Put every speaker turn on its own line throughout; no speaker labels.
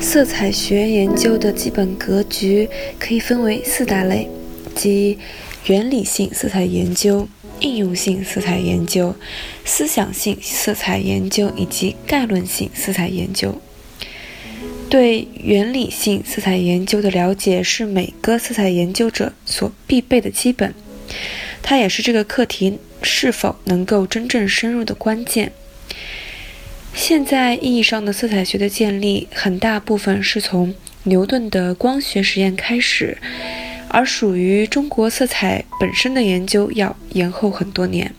色彩学研究的基本格局可以分为四大类，即原理性色彩研究、应用性色彩研究、思想性色彩研究以及概论性色彩研究。对原理性色彩研究的了解是每个色彩研究者所必备的基本，它也是这个课题是否能够真正深入的关键。现在意义上的色彩学的建立，很大部分是从牛顿的光学实验开始，而属于中国色彩本身的研究要延后很多年。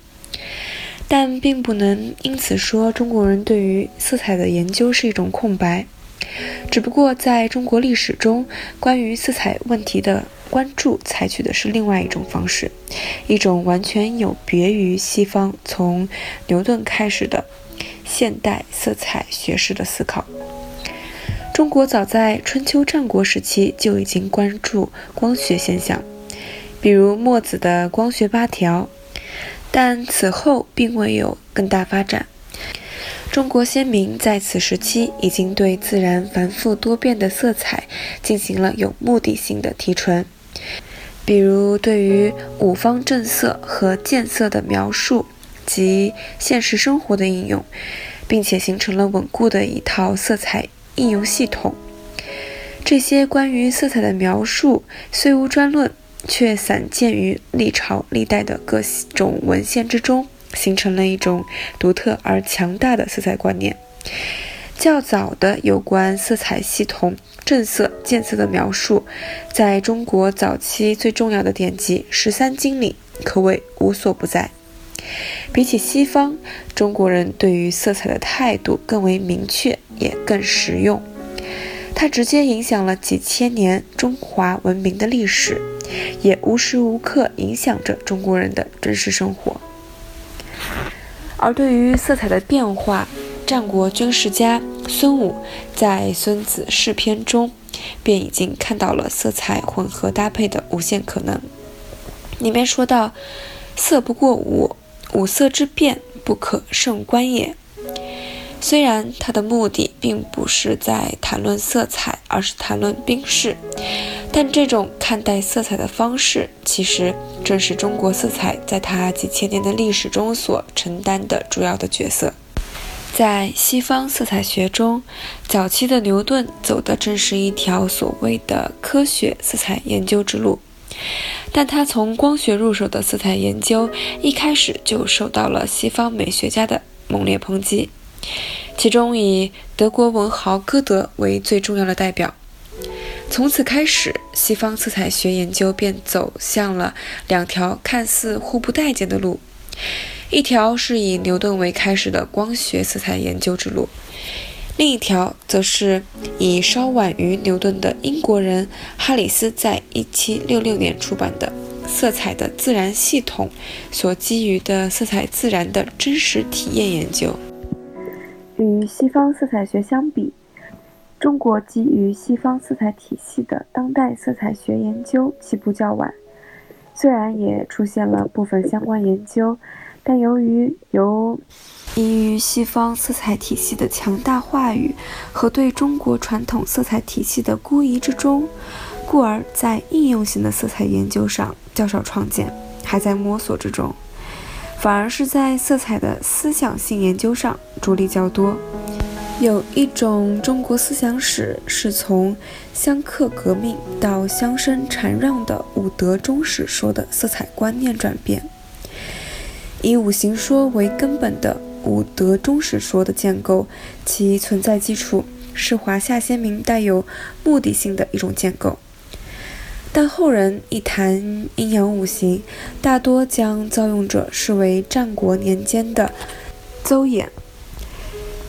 但并不能因此说中国人对于色彩的研究是一种空白，只不过在中国历史中，关于色彩问题的关注采取的是另外一种方式，一种完全有别于西方从牛顿开始的。现代色彩学式的思考。中国早在春秋战国时期就已经关注光学现象，比如墨子的光学八条，但此后并未有更大发展。中国先民在此时期已经对自然繁复多变的色彩进行了有目的性的提纯，比如对于五方正色和渐色的描述。及现实生活的应用，并且形成了稳固的一套色彩应用系统。这些关于色彩的描述虽无专论，却散见于历朝历代的各种文献之中，形成了一种独特而强大的色彩观念。较早的有关色彩系统正色、渐色的描述，在中国早期最重要的典籍《十三经》里可谓无所不在。比起西方，中国人对于色彩的态度更为明确，也更实用。它直接影响了几千年中华文明的历史，也无时无刻影响着中国人的真实生活。而对于色彩的变化，战国军事家孙武在《孙子释篇》中便已经看到了色彩混合搭配的无限可能。里面说到：“色不过五。”五色之变，不可胜观也。虽然他的目的并不是在谈论色彩，而是谈论兵士，但这种看待色彩的方式，其实正是中国色彩在它几千年的历史中所承担的主要的角色。在西方色彩学中，早期的牛顿走的正是一条所谓的科学色彩研究之路。但他从光学入手的色彩研究，一开始就受到了西方美学家的猛烈抨击，其中以德国文豪歌德为最重要的代表。从此开始，西方色彩学研究便走向了两条看似互不待见的路：一条是以牛顿为开始的光学色彩研究之路。另一条则是以稍晚于牛顿的英国人哈里斯在1766年出版的《色彩的自然系统》所基于的色彩自然的真实体验研究。与西方色彩学相比，中国基于西方色彩体系的当代色彩学研究起步较晚，虽然也出现了部分相关研究，但由于由依于西方色彩体系的强大话语和对中国传统色彩体系的孤疑之中，故而在应用性的色彩研究上较少创建，还在摸索之中。反而是在色彩的思想性研究上着力较多。有一种中国思想史是从相克革命到相生禅让的五德中史说的色彩观念转变，以五行说为根本的。五德中史说的建构，其存在基础是华夏先民带有目的性的一种建构。但后人一谈阴阳五行，大多将造用者视为战国年间的邹衍。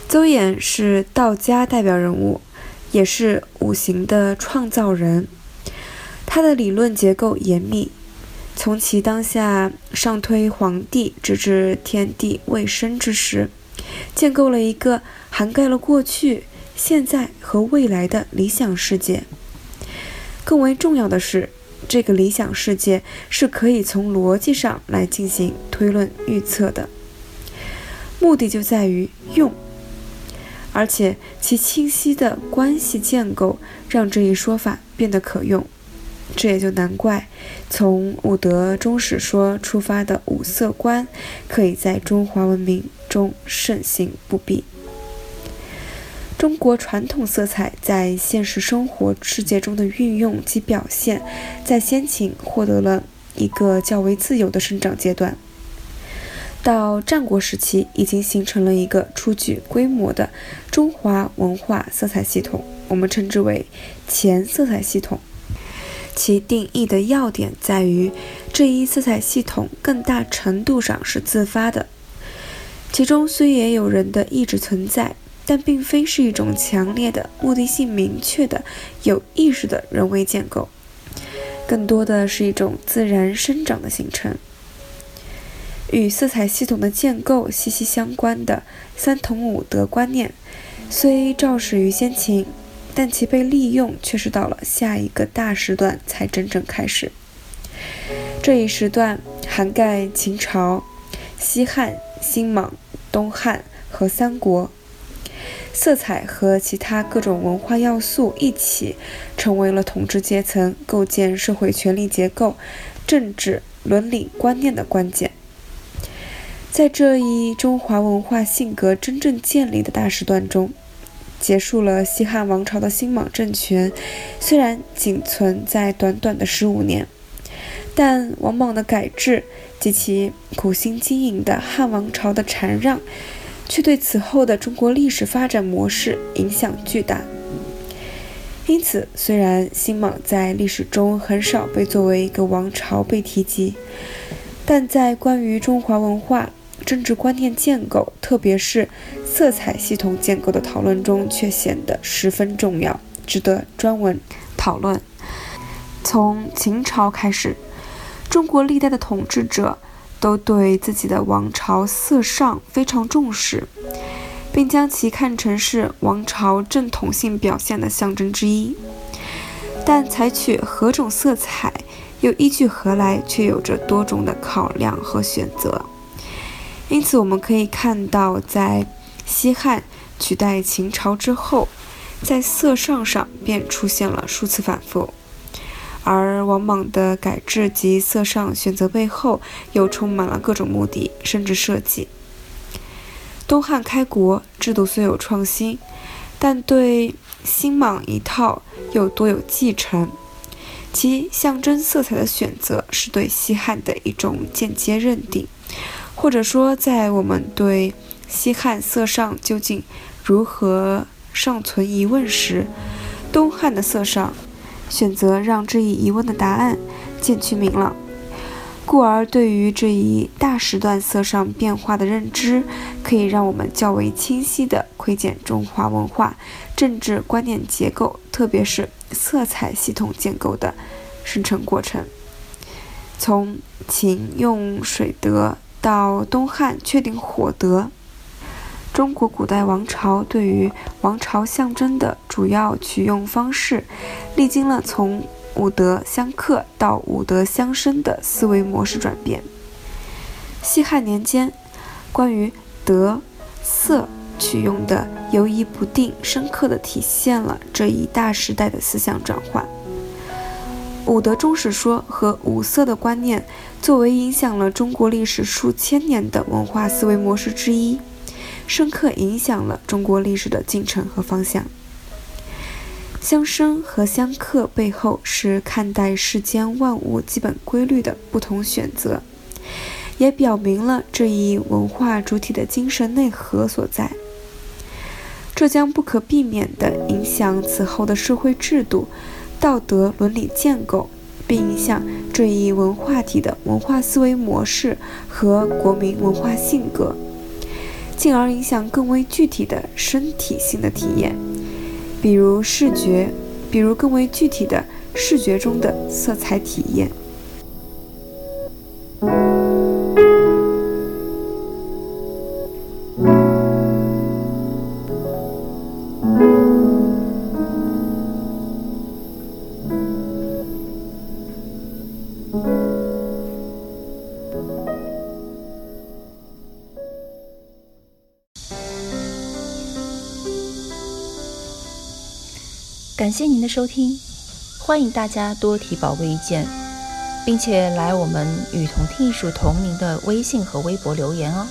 邹衍是道家代表人物，也是五行的创造人。他的理论结构严密，从其当下上推黄帝，直至天地未生之时，建构了一个涵盖了过去、现在和未来的理想世界。更为重要的是，这个理想世界是可以从逻辑上来进行推论预测的。目的就在于用，而且其清晰的关系建构让这一说法变得可用。这也就难怪，从五德中史说出发的五色观，可以在中华文明中盛行不弊。中国传统色彩在现实生活世界中的运用及表现，在先秦获得了一个较为自由的生长阶段。到战国时期，已经形成了一个初具规模的中华文化色彩系统，我们称之为前色彩系统。其定义的要点在于，这一色彩系统更大程度上是自发的，其中虽也有人的意志存在。但并非是一种强烈的、目的性明确的、有意识的人为建构，更多的是一种自然生长的形成。与色彩系统的建构息息相关的三同五德观念，虽肇始于先秦，但其被利用却是到了下一个大时段才真正开始。这一时段涵盖秦朝、西汉、新莽、东汉和三国。色彩和其他各种文化要素一起，成为了统治阶层构建社会权力结构、政治伦理观念的关键。在这一中华文化性格真正建立的大时段中，结束了西汉王朝的新莽政权，虽然仅存在短短的十五年，但王莽的改制及其苦心经营的汉王朝的禅让。却对此后的中国历史发展模式影响巨大。因此，虽然新莽在历史中很少被作为一个王朝被提及，但在关于中华文化、政治观念建构，特别是色彩系统建构的讨论中，却显得十分重要，值得专门讨论。从秦朝开始，中国历代的统治者。都对自己的王朝色尚非常重视，并将其看成是王朝正统性表现的象征之一。但采取何种色彩，又依据何来，却有着多种的考量和选择。因此，我们可以看到，在西汉取代秦朝之后，在色尚上便出现了数次反复。而王莽的改制及色尚选择背后，又充满了各种目的，甚至设计。东汉开国制度虽有创新，但对新莽一套又多有继承。其象征色彩的选择，是对西汉的一种间接认定，或者说，在我们对西汉色尚究竟如何尚存疑问时，东汉的色尚。选择让这一疑问的答案渐趋明朗，故而对于这一大时段色上变化的认知，可以让我们较为清晰地窥见中华文化、政治观念结构，特别是色彩系统建构的生成过程。从秦用水德到东汉确定火德。中国古代王朝对于王朝象征的主要取用方式，历经了从五德相克到五德相生的思维模式转变。西汉年间，关于德、色取用的游移不定，深刻地体现了这一大时代的思想转换。五德中史说和五色的观念，作为影响了中国历史数千年的文化思维模式之一。深刻影响了中国历史的进程和方向。相生和相克背后是看待世间万物基本规律的不同选择，也表明了这一文化主体的精神内核所在。这将不可避免地影响此后的社会制度、道德伦理建构，并影响这一文化体的文化思维模式和国民文化性格，进而影响更为具体的身体性的体验，比如视觉，比如更为具体的视觉中的色彩体验。
感谢您的收听，欢迎大家多提宝贵意见，并且来我们“与同听艺术”同名的微信和微博留言哦。